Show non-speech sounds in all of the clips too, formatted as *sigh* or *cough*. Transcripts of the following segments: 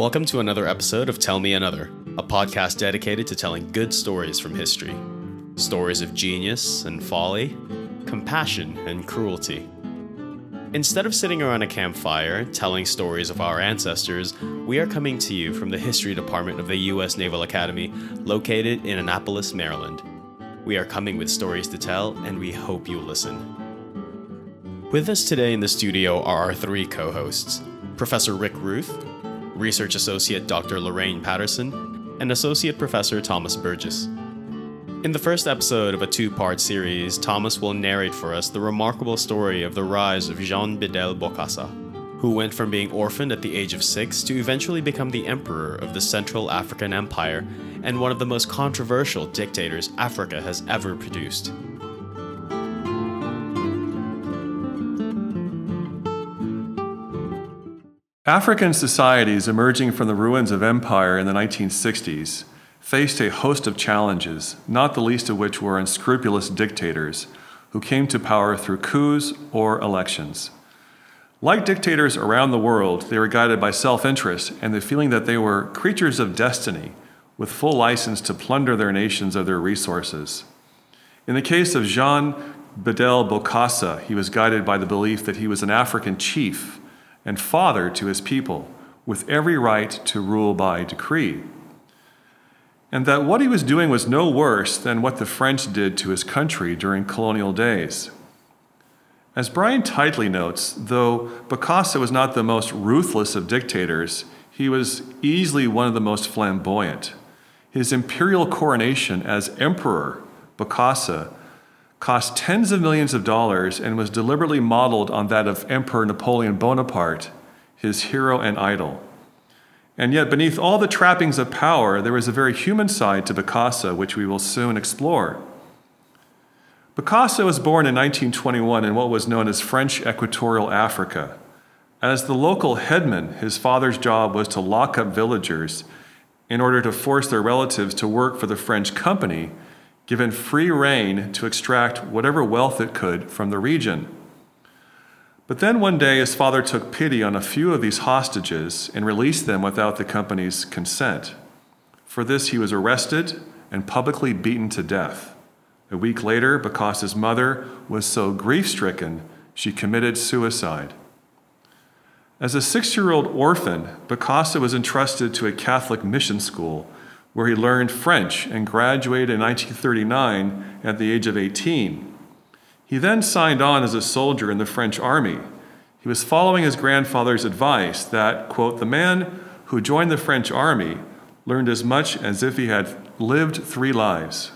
Welcome to another episode of Tell Me Another, a podcast dedicated to telling good stories from history. Stories of genius and folly, compassion and cruelty. Instead of sitting around a campfire telling stories of our ancestors, we are coming to you from the History Department of the U.S. Naval Academy, located in Annapolis, Maryland. We are coming with stories to tell, and we hope you listen. With us today in the studio are our three co hosts Professor Rick Ruth, Research Associate Dr. Lorraine Patterson, and Associate Professor Thomas Burgess. In the first episode of a two part series, Thomas will narrate for us the remarkable story of the rise of Jean Bedel Bokassa, who went from being orphaned at the age of six to eventually become the emperor of the Central African Empire and one of the most controversial dictators Africa has ever produced. African societies emerging from the ruins of empire in the 1960s faced a host of challenges, not the least of which were unscrupulous dictators who came to power through coups or elections. Like dictators around the world, they were guided by self interest and the feeling that they were creatures of destiny with full license to plunder their nations of their resources. In the case of Jean Bedel Bokassa, he was guided by the belief that he was an African chief and father to his people, with every right to rule by decree. And that what he was doing was no worse than what the French did to his country during colonial days. As Brian Titley notes, though Bokassa was not the most ruthless of dictators, he was easily one of the most flamboyant. His imperial coronation as emperor, Bokassa, cost tens of millions of dollars and was deliberately modeled on that of Emperor Napoleon Bonaparte, his hero and idol. And yet, beneath all the trappings of power, there was a very human side to Bokassa, which we will soon explore. Bokassa was born in 1921 in what was known as French Equatorial Africa. As the local headman, his father's job was to lock up villagers in order to force their relatives to work for the French company given free rein to extract whatever wealth it could from the region. But then one day his father took pity on a few of these hostages and released them without the company's consent. For this, he was arrested and publicly beaten to death. A week later, Bokassa's mother was so grief stricken, she committed suicide. As a six year old orphan, Bokassa was entrusted to a Catholic mission school where he learned French and graduated in 1939 at the age of 18. He then signed on as a soldier in the French army. He was following his grandfather's advice that, quote, the man who joined the French army learned as much as if he had lived three lives.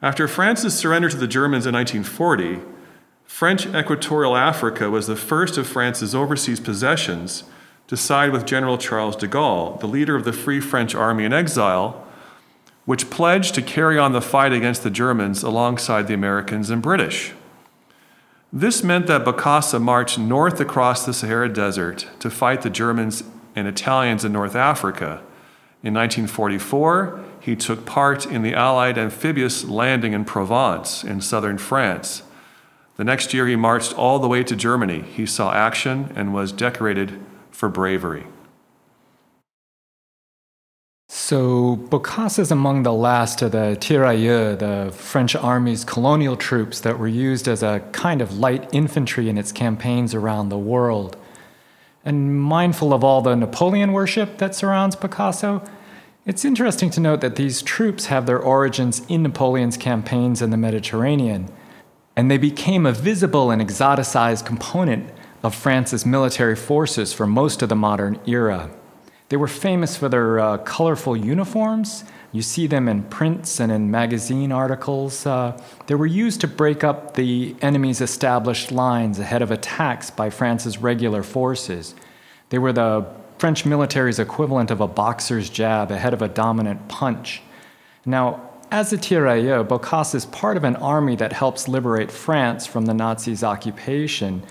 After France's surrender to the Germans in 1940, French Equatorial Africa was the first of France's overseas possessions to side with General Charles de Gaulle, the leader of the Free French Army in exile, which pledged to carry on the fight against the Germans alongside the Americans and British. This meant that Bokassa marched north across the Sahara Desert to fight the Germans and Italians in North Africa. In 1944, he took part in the Allied amphibious landing in Provence in southern France. The next year, he marched all the way to Germany. He saw action and was decorated for bravery. So, Bokassa is among the last of the tirailleurs, the French army's colonial troops that were used as a kind of light infantry in its campaigns around the world. And mindful of all the Napoleon worship that surrounds Bokassa, it's interesting to note that these troops have their origins in Napoleon's campaigns in the Mediterranean, and they became a visible and exoticized component of France's military forces for most of the modern era. They were famous for their uh, colorful uniforms. You see them in prints and in magazine articles. Uh, they were used to break up the enemy's established lines ahead of attacks by France's regular forces. They were the French military's equivalent of a boxer's jab ahead of a dominant punch. Now, as a tirailleur, Bokassa is part of an army that helps liberate France from the Nazis' occupation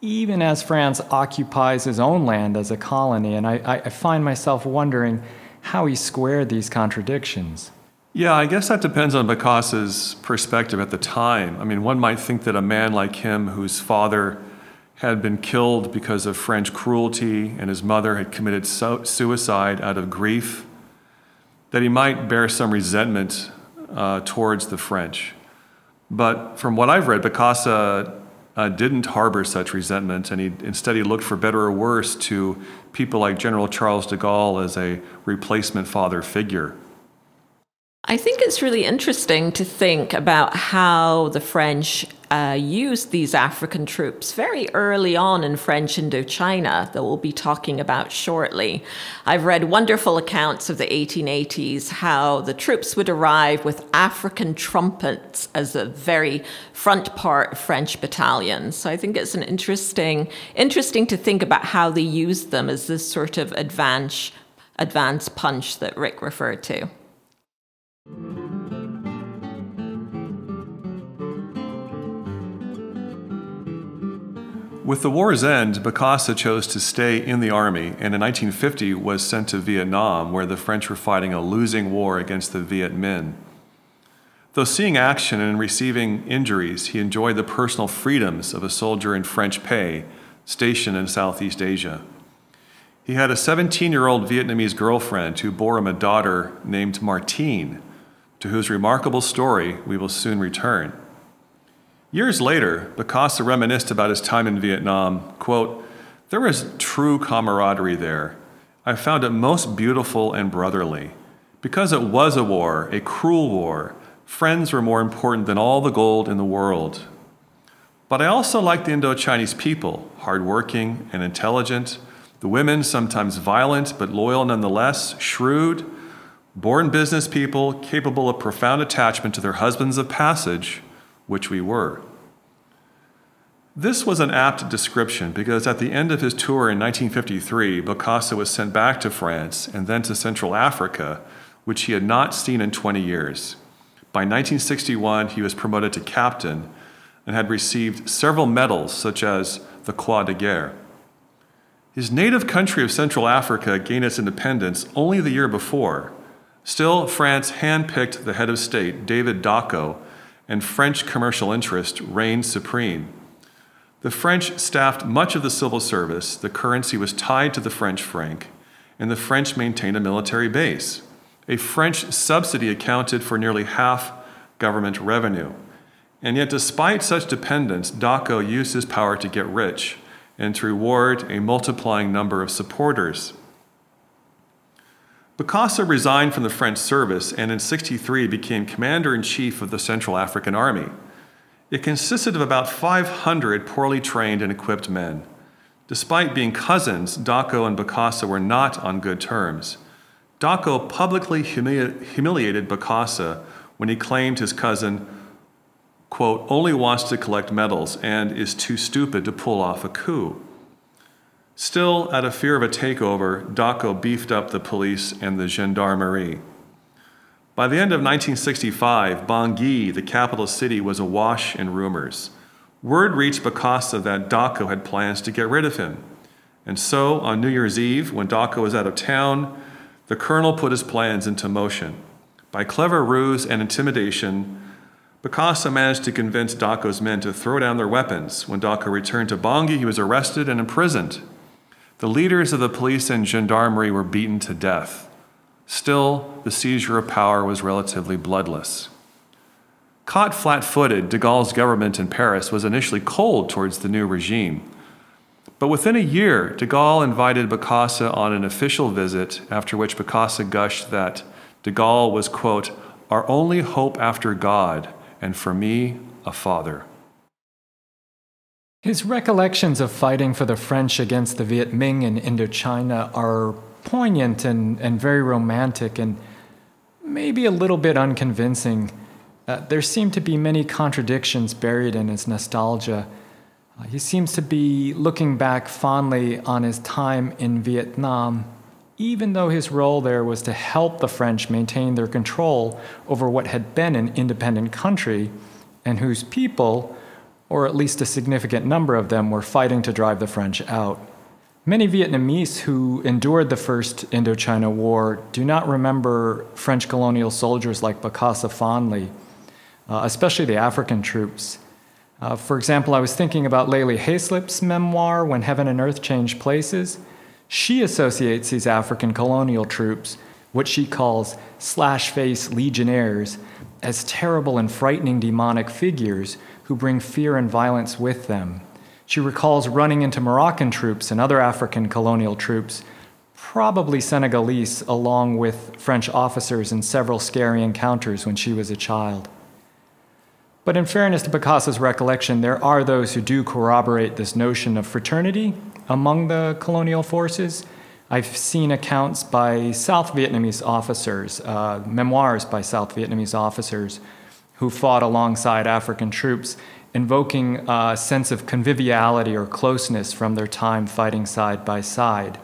even as France occupies his own land as a colony. And I, I find myself wondering how he squared these contradictions. Yeah, I guess that depends on Bokassa's perspective at the time. I mean, one might think that a man like him, whose father had been killed because of French cruelty and his mother had committed suicide out of grief, that he might bear some resentment uh, towards the French. But from what I've read, Bokassa uh, didn't harbor such resentment, and he instead he looked for better or worse to people like General Charles de Gaulle as a replacement father figure. I think it's really interesting to think about how the French uh, used these African troops very early on in French Indochina, that we'll be talking about shortly. I've read wonderful accounts of the 1880s, how the troops would arrive with African trumpets as a very front part French battalions. So I think it's an interesting, interesting to think about how they used them as this sort of advance, advance punch that Rick referred to. With the war's end, Bokassa chose to stay in the army and in 1950 was sent to Vietnam, where the French were fighting a losing war against the Viet Minh. Though seeing action and receiving injuries, he enjoyed the personal freedoms of a soldier in French pay stationed in Southeast Asia. He had a 17 year old Vietnamese girlfriend who bore him a daughter named Martine to whose remarkable story we will soon return. Years later, Bokassa reminisced about his time in Vietnam. Quote, There was true camaraderie there. I found it most beautiful and brotherly. Because it was a war, a cruel war, friends were more important than all the gold in the world. But I also liked the Indo Chinese people, hardworking and intelligent, the women sometimes violent but loyal nonetheless, shrewd, born business people capable of profound attachment to their husbands of passage, which we were. This was an apt description because at the end of his tour in 1953, Bokassa was sent back to France and then to Central Africa, which he had not seen in 20 years. By 1961, he was promoted to captain and had received several medals, such as the Croix de Guerre. His native country of Central Africa gained its independence only the year before, Still, France handpicked the head of state, David Dacko, and French commercial interest reigned supreme. The French staffed much of the civil service, the currency was tied to the French franc, and the French maintained a military base. A French subsidy accounted for nearly half government revenue. And yet, despite such dependence, Dacko used his power to get rich and to reward a multiplying number of supporters. Bokassa resigned from the French service and in 63 became commander in chief of the Central African Army. It consisted of about 500 poorly trained and equipped men. Despite being cousins, Dacko and Bokassa were not on good terms. Dacko publicly humili- humiliated Bokassa when he claimed his cousin, quote, only wants to collect medals and is too stupid to pull off a coup. Still, out of fear of a takeover, Dacko beefed up the police and the gendarmerie. By the end of 1965, Bangui, the capital city, was awash in rumors. Word reached Bokassa that Dacko had plans to get rid of him. And so, on New Year's Eve, when Dacko was out of town, the colonel put his plans into motion. By clever ruse and intimidation, Bokassa managed to convince Dacko's men to throw down their weapons. When Dacko returned to Bangui, he was arrested and imprisoned. The leaders of the police and gendarmerie were beaten to death. Still, the seizure of power was relatively bloodless. Caught flat footed, de Gaulle's government in Paris was initially cold towards the new regime. But within a year, de Gaulle invited Bokassa on an official visit, after which Bokassa gushed that de Gaulle was, quote, our only hope after God, and for me, a father. His recollections of fighting for the French against the Viet Minh in Indochina are poignant and, and very romantic and maybe a little bit unconvincing. Uh, there seem to be many contradictions buried in his nostalgia. Uh, he seems to be looking back fondly on his time in Vietnam, even though his role there was to help the French maintain their control over what had been an independent country and whose people or at least a significant number of them, were fighting to drive the French out. Many Vietnamese who endured the First Indochina War do not remember French colonial soldiers like Bokassa fondly, uh, especially the African troops. Uh, for example, I was thinking about Le Ly Hayslip's memoir, When Heaven and Earth Change Places. She associates these African colonial troops, what she calls slash face legionnaires, as terrible and frightening demonic figures who bring fear and violence with them. She recalls running into Moroccan troops and other African colonial troops, probably Senegalese, along with French officers in several scary encounters when she was a child. But in fairness to Bokassa's recollection, there are those who do corroborate this notion of fraternity among the colonial forces. I've seen accounts by South Vietnamese officers, uh, memoirs by South Vietnamese officers who fought alongside African troops, invoking a sense of conviviality or closeness from their time fighting side by side,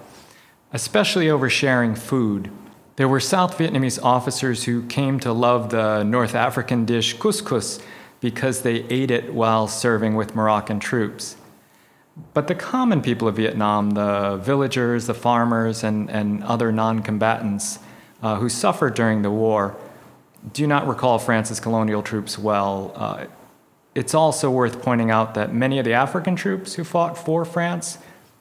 especially over sharing food. There were South Vietnamese officers who came to love the North African dish couscous because they ate it while serving with Moroccan troops. But the common people of Vietnam, the villagers, the farmers, and, and other non combatants uh, who suffered during the war, do not recall France's colonial troops well. Uh, it's also worth pointing out that many of the African troops who fought for France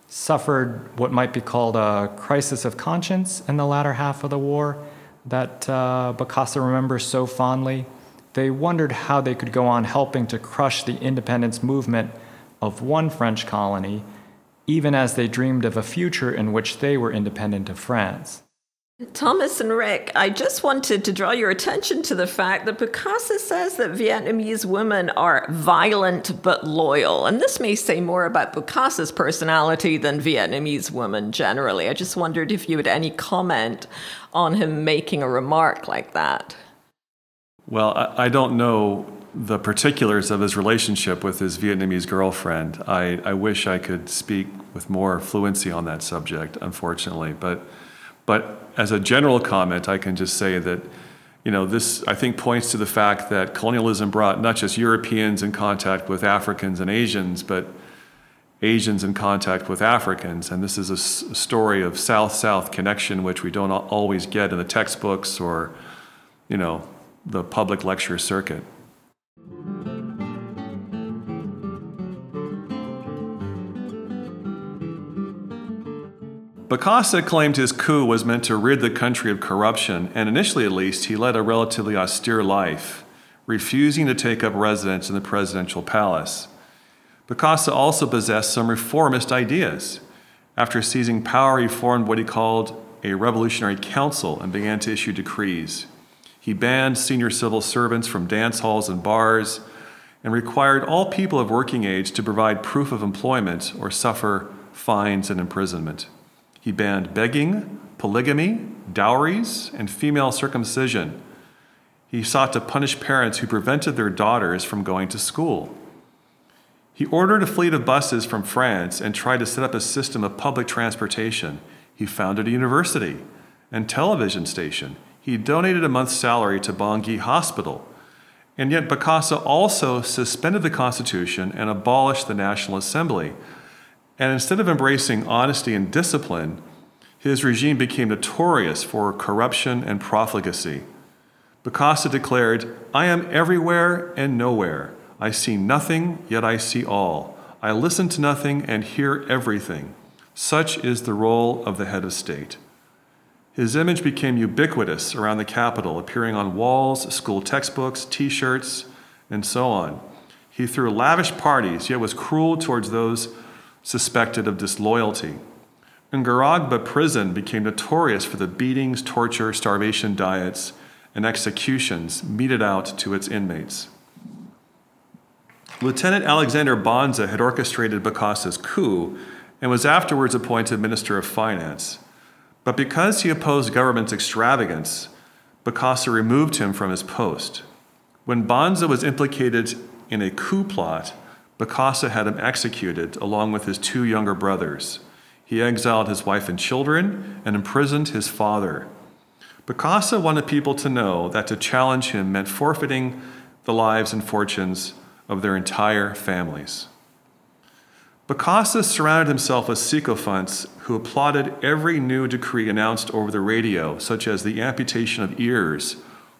suffered what might be called a crisis of conscience in the latter half of the war that uh, Bokassa remembers so fondly. They wondered how they could go on helping to crush the independence movement of one French colony, even as they dreamed of a future in which they were independent of France. Thomas and Rick, I just wanted to draw your attention to the fact that Bokassa says that Vietnamese women are violent but loyal. And this may say more about Bokassa's personality than Vietnamese women generally. I just wondered if you had any comment on him making a remark like that. Well, I, don't know the particulars of his relationship with his Vietnamese girlfriend. I, I wish I could speak with more fluency on that subject, unfortunately. But, but as a general comment, I can just say that you know, this I think points to the fact that colonialism brought not just Europeans in contact with Africans and Asians, but Asians in contact with Africans. And this is a, story of South South connection, which we don't always get in the textbooks or, you know, the public lecture circuit. Bokassa claimed his coup was meant to rid the country of corruption, and initially at least, he led a relatively austere life, refusing to take up residence in the presidential palace. Bokassa also possessed some reformist ideas. After seizing power, he formed what he called a revolutionary council and began to issue decrees. He banned senior civil servants from dance halls and bars and required all people of working age to provide proof of employment or suffer fines and imprisonment. He banned begging, polygamy, dowries, and female circumcision. He sought to punish parents who prevented their daughters from going to school. He ordered a fleet of buses from France and tried to set up a system of public transportation. He founded a university and television station he donated a month's salary to Bangui Hospital. And yet, Bokassa also suspended the Constitution and abolished the National Assembly. And instead of embracing honesty and discipline, his regime became notorious for corruption and profligacy. Bokassa declared, I am everywhere and nowhere. I see nothing, yet I see all. I listen to nothing and hear everything. Such is the role of the head of state. His image became ubiquitous around the capital, appearing on walls, school textbooks, t shirts, and so on. He threw lavish parties, yet was cruel towards those suspected of disloyalty. Ngaragba prison became notorious for the beatings, torture, starvation diets, and executions meted out to its inmates. Lieutenant Alexander Banza had orchestrated Bokassa's coup and was afterwards appointed Minister of Finance. But because he opposed government's extravagance, Bokassa removed him from his post. When Banza was implicated in a coup plot, Bokassa had him executed along with his two younger brothers. He exiled his wife and children and imprisoned his father. Bokassa wanted people to know that to challenge him meant forfeiting the lives and fortunes of their entire families. Bokassa surrounded himself with sycophants who applauded every new decree announced over the radio, such as the amputation of ears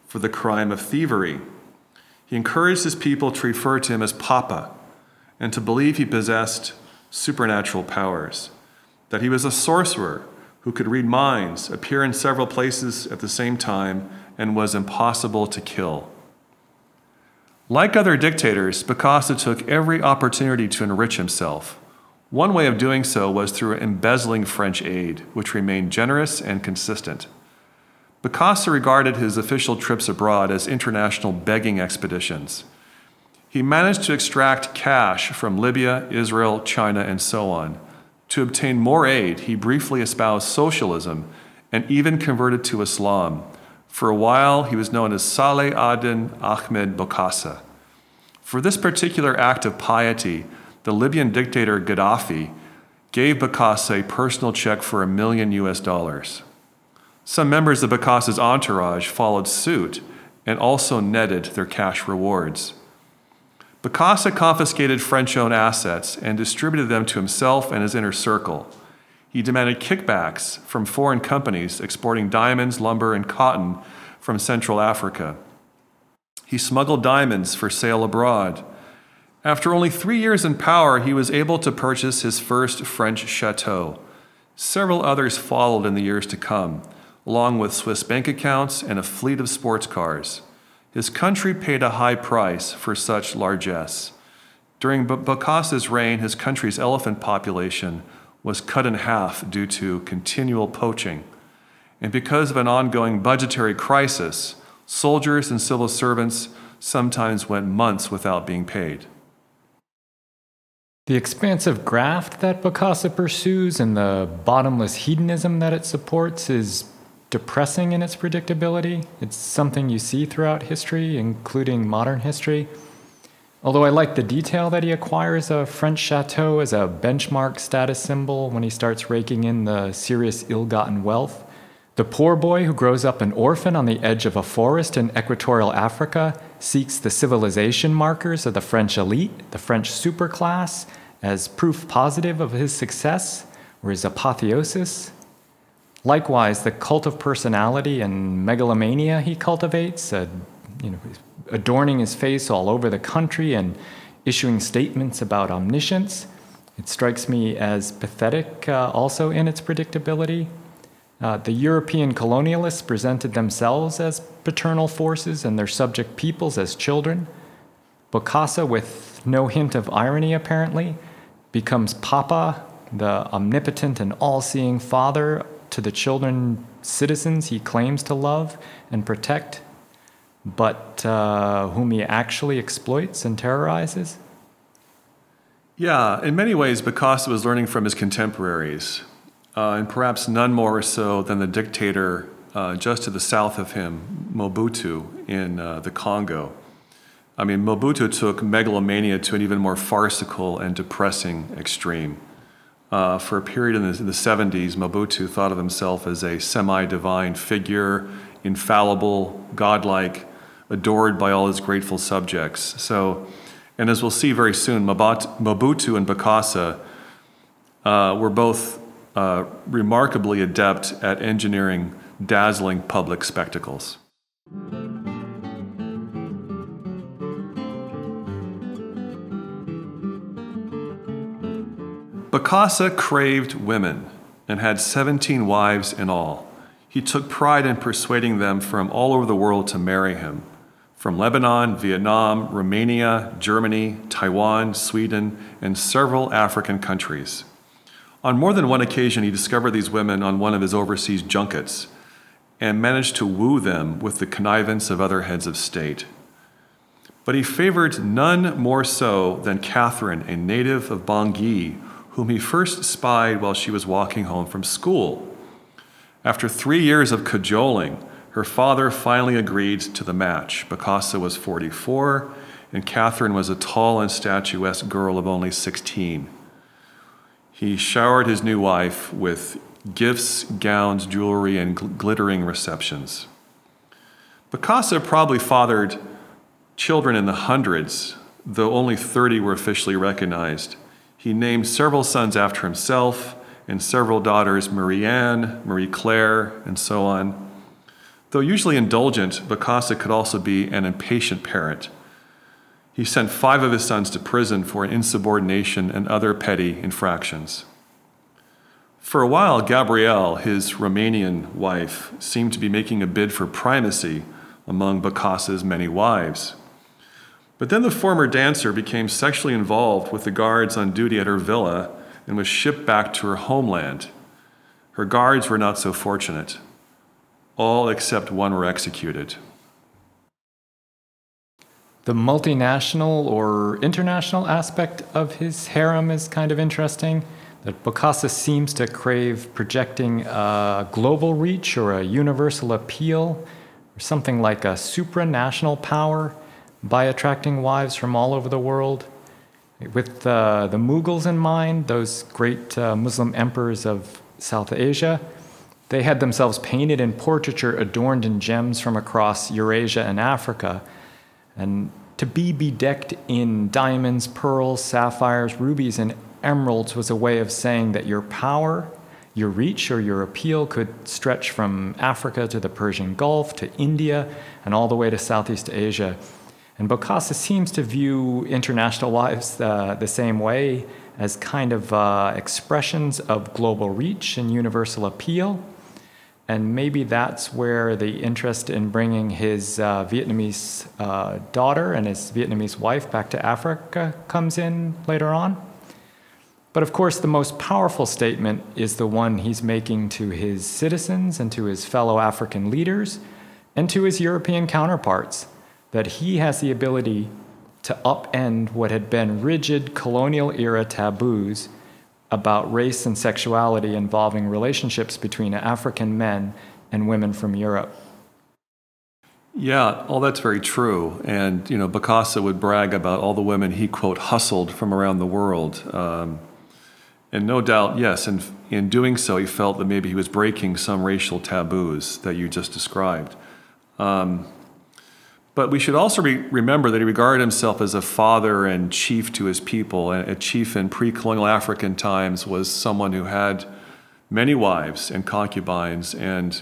for the crime of thievery. He encouraged his people to refer to him as Papa, and to believe he possessed supernatural powers, that he was a sorcerer who could read minds, appear in several places at the same time, and was impossible to kill. Like other dictators, Bokassa took every opportunity to enrich himself. One way of doing so was through embezzling French aid, which remained generous and consistent. Bokassa regarded his official trips abroad as international begging expeditions. He managed to extract cash from Libya, Israel, China, and so on. To obtain more aid, he briefly espoused socialism and even converted to Islam. For a while, he was known as Saleh Adin Ahmed Bokassa. For this particular act of piety, the Libyan dictator Gaddafi gave Bokassa a personal check for a million US dollars. Some members of Bokassa's entourage followed suit and also netted their cash rewards. Bokassa confiscated French owned assets and distributed them to himself and his inner circle. He demanded kickbacks from foreign companies exporting diamonds, lumber, and cotton from Central Africa. He smuggled diamonds for sale abroad. After only three years in power, he was able to purchase his first French chateau. Several others followed in the years to come along with Swiss bank accounts and a fleet of sports cars. His country paid a high price for such largesse. During Bokassa's reign, his country's elephant population was cut in half due to continual poaching. And because of an ongoing budgetary crisis, soldiers and civil servants sometimes went months without being paid. The expansive graft that Bokassa pursues and the bottomless hedonism that it supports is depressing in its predictability. It's something you see throughout history, including modern history. Although I like the detail that he acquires a French chateau as a benchmark status symbol when he starts raking in the serious ill gotten wealth. The poor boy who grows up an orphan on the edge of a forest in equatorial Africa seeks the civilization markers of the French elite, the French superclass, as proof positive of his success or his apotheosis. Likewise, the cult of personality and megalomania he cultivates, uh, you know, adorning his face all over the country and issuing statements about omniscience, it strikes me as pathetic uh, also in its predictability. Uh, the European colonialists presented themselves as paternal forces and their subject peoples as children. Bokassa, with no hint of irony apparently, becomes Papa, the omnipotent and all seeing father to the children citizens he claims to love and protect, but uh, whom he actually exploits and terrorizes? Yeah, in many ways, Bokassa was learning from his contemporaries, uh, and perhaps none more so than the dictator uh, just to the south of him, Mobutu, in uh, the Congo. I mean, Mobutu took megalomania to an even more farcical and depressing extreme. Uh, for a period in the, in the 70s, Mobutu thought of himself as a semi divine figure, infallible, godlike, adored by all his grateful subjects. So, and as we'll see very soon, Mobutu and Bokassa uh, were both uh, remarkably adept at engineering dazzling public spectacles. Bokassa craved women and had 17 wives in all. He took pride in persuading them from all over the world to marry him from Lebanon, Vietnam, Romania, Germany, Taiwan, Sweden, and several African countries. On more than one occasion, he discovered these women on one of his overseas junkets and managed to woo them with the connivance of other heads of state. But he favored none more so than Catherine, a native of Bangui, whom he first spied while she was walking home from school. After three years of cajoling, her father finally agreed to the match. Bokassa was 44, and Catherine was a tall and statuesque girl of only 16. He showered his new wife with gifts, gowns, jewelry, and gl- glittering receptions. Bokassa probably fathered children in the hundreds, though only 30 were officially recognized. He named several sons after himself and several daughters Marie Anne, Marie Claire, and so on. Though usually indulgent, Bokassa could also be an impatient parent. He sent five of his sons to prison for insubordination and other petty infractions. For a while, Gabrielle, his Romanian wife, seemed to be making a bid for primacy among Bokassa's many wives. But then the former dancer became sexually involved with the guards on duty at her villa and was shipped back to her homeland. Her guards were not so fortunate. All except one were executed. The multinational or international aspect of his harem is kind of interesting. That Bokassa seems to crave projecting a global reach or a universal appeal or something like a supranational power by attracting wives from all over the world. With uh, the Mughals in mind, those great uh, Muslim emperors of South Asia, they had themselves painted in portraiture adorned in gems from across Eurasia and Africa. And to be bedecked in diamonds, pearls, sapphires, rubies, and emeralds was a way of saying that your power, your reach, or your appeal could stretch from Africa to the Persian Gulf to India and all the way to Southeast Asia. And Bokassa seems to view international wives uh, the same way as kind of uh, expressions of global reach and universal appeal. And maybe that's where the interest in bringing his uh, Vietnamese uh, daughter and his Vietnamese wife back to Africa comes in later on. But of course, the most powerful statement is the one he's making to his citizens and to his fellow African leaders and to his European counterparts that he has the ability to upend what had been rigid colonial era taboos about race and sexuality involving relationships between African men and women from Europe. Yeah, all that's very true. And, you know, Bokassa would brag about all the women he, quote, hustled from around the world. Um, and no doubt, yes, in, in doing so, he felt that maybe he was breaking some racial taboos that you just described. Um, but we should also re- remember that he regarded himself as a father and chief to his people. A chief in pre colonial African times was someone who had many wives and concubines and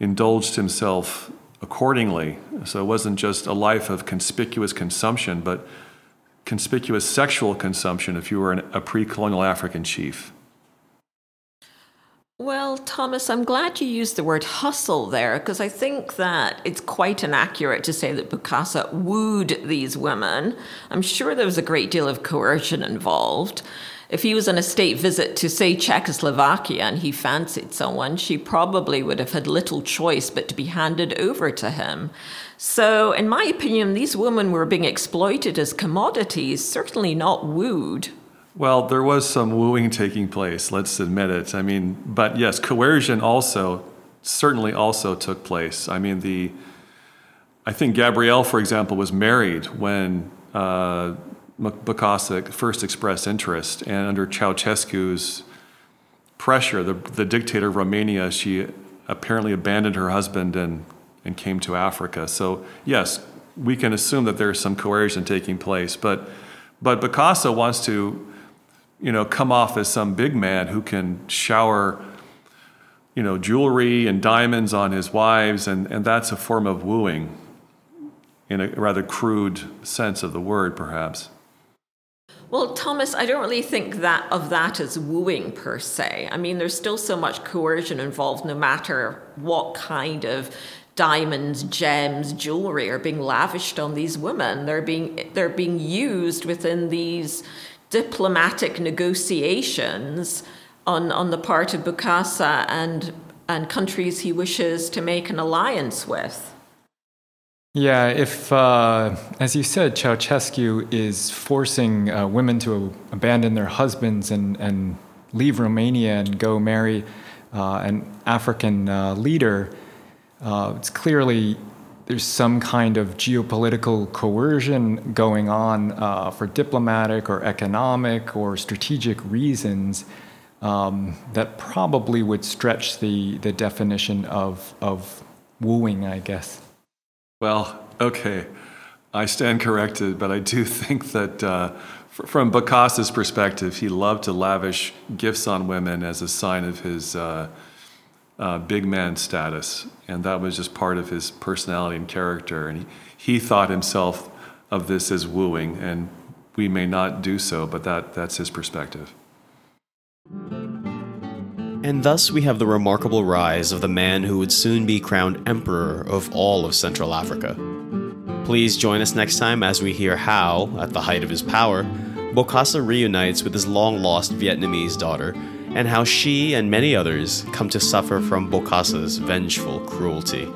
indulged himself accordingly. So it wasn't just a life of conspicuous consumption, but conspicuous sexual consumption if you were an, a pre colonial African chief. Well, Thomas, I'm glad you used the word hustle there because I think that it's quite inaccurate to say that Bokassa wooed these women. I'm sure there was a great deal of coercion involved. If he was on a state visit to, say, Czechoslovakia and he fancied someone, she probably would have had little choice but to be handed over to him. So, in my opinion, these women were being exploited as commodities, certainly not wooed. Well, there was some wooing taking place, let's admit it. I mean, but yes, coercion also certainly also took place. I mean, the I think Gabrielle, for example, was married when uh, first expressed interest, and under Ceausescu's pressure, the, the dictator of Romania, she apparently abandoned her husband and, and came to Africa. So, yes, we can assume that there's some coercion taking place, but, but Bokassa wants to you know, come off as some big man who can shower, you know, jewelry and diamonds on his wives, and, and that's a form of wooing in a rather crude sense of the word, perhaps. Well, Thomas, I don't really think that of that as wooing per se. I mean, there's still so much coercion involved, no matter what kind of diamonds, gems, jewelry are being lavished on these women. They're being they're being used within these diplomatic negotiations on, on the part of Bokassa and, and countries he wishes to make an alliance with. Yeah, if, uh, as you said, Ceausescu is forcing uh, women to abandon their husbands and, and leave Romania and go marry uh, an African uh, leader, uh, it's clearly there's some kind of geopolitical coercion going on uh, for diplomatic or economic or strategic reasons um, that probably would stretch the, the definition of, of wooing, I guess. Well, okay. I stand corrected, but I do *laughs* think that uh, from Bokassa's perspective, he loved to lavish gifts on women as a sign of his. Uh, uh, big man status, and that was just part of his personality and character. And he, he thought himself of this as wooing, and we may not do so, but that, that's his perspective. And thus we have the remarkable rise of the man who would soon be crowned emperor of all of Central Africa. Please join us next time as we hear how, at the height of his power, Bokassa reunites with his long lost Vietnamese daughter, and how she and many others come to suffer from Bokassa's vengeful cruelty.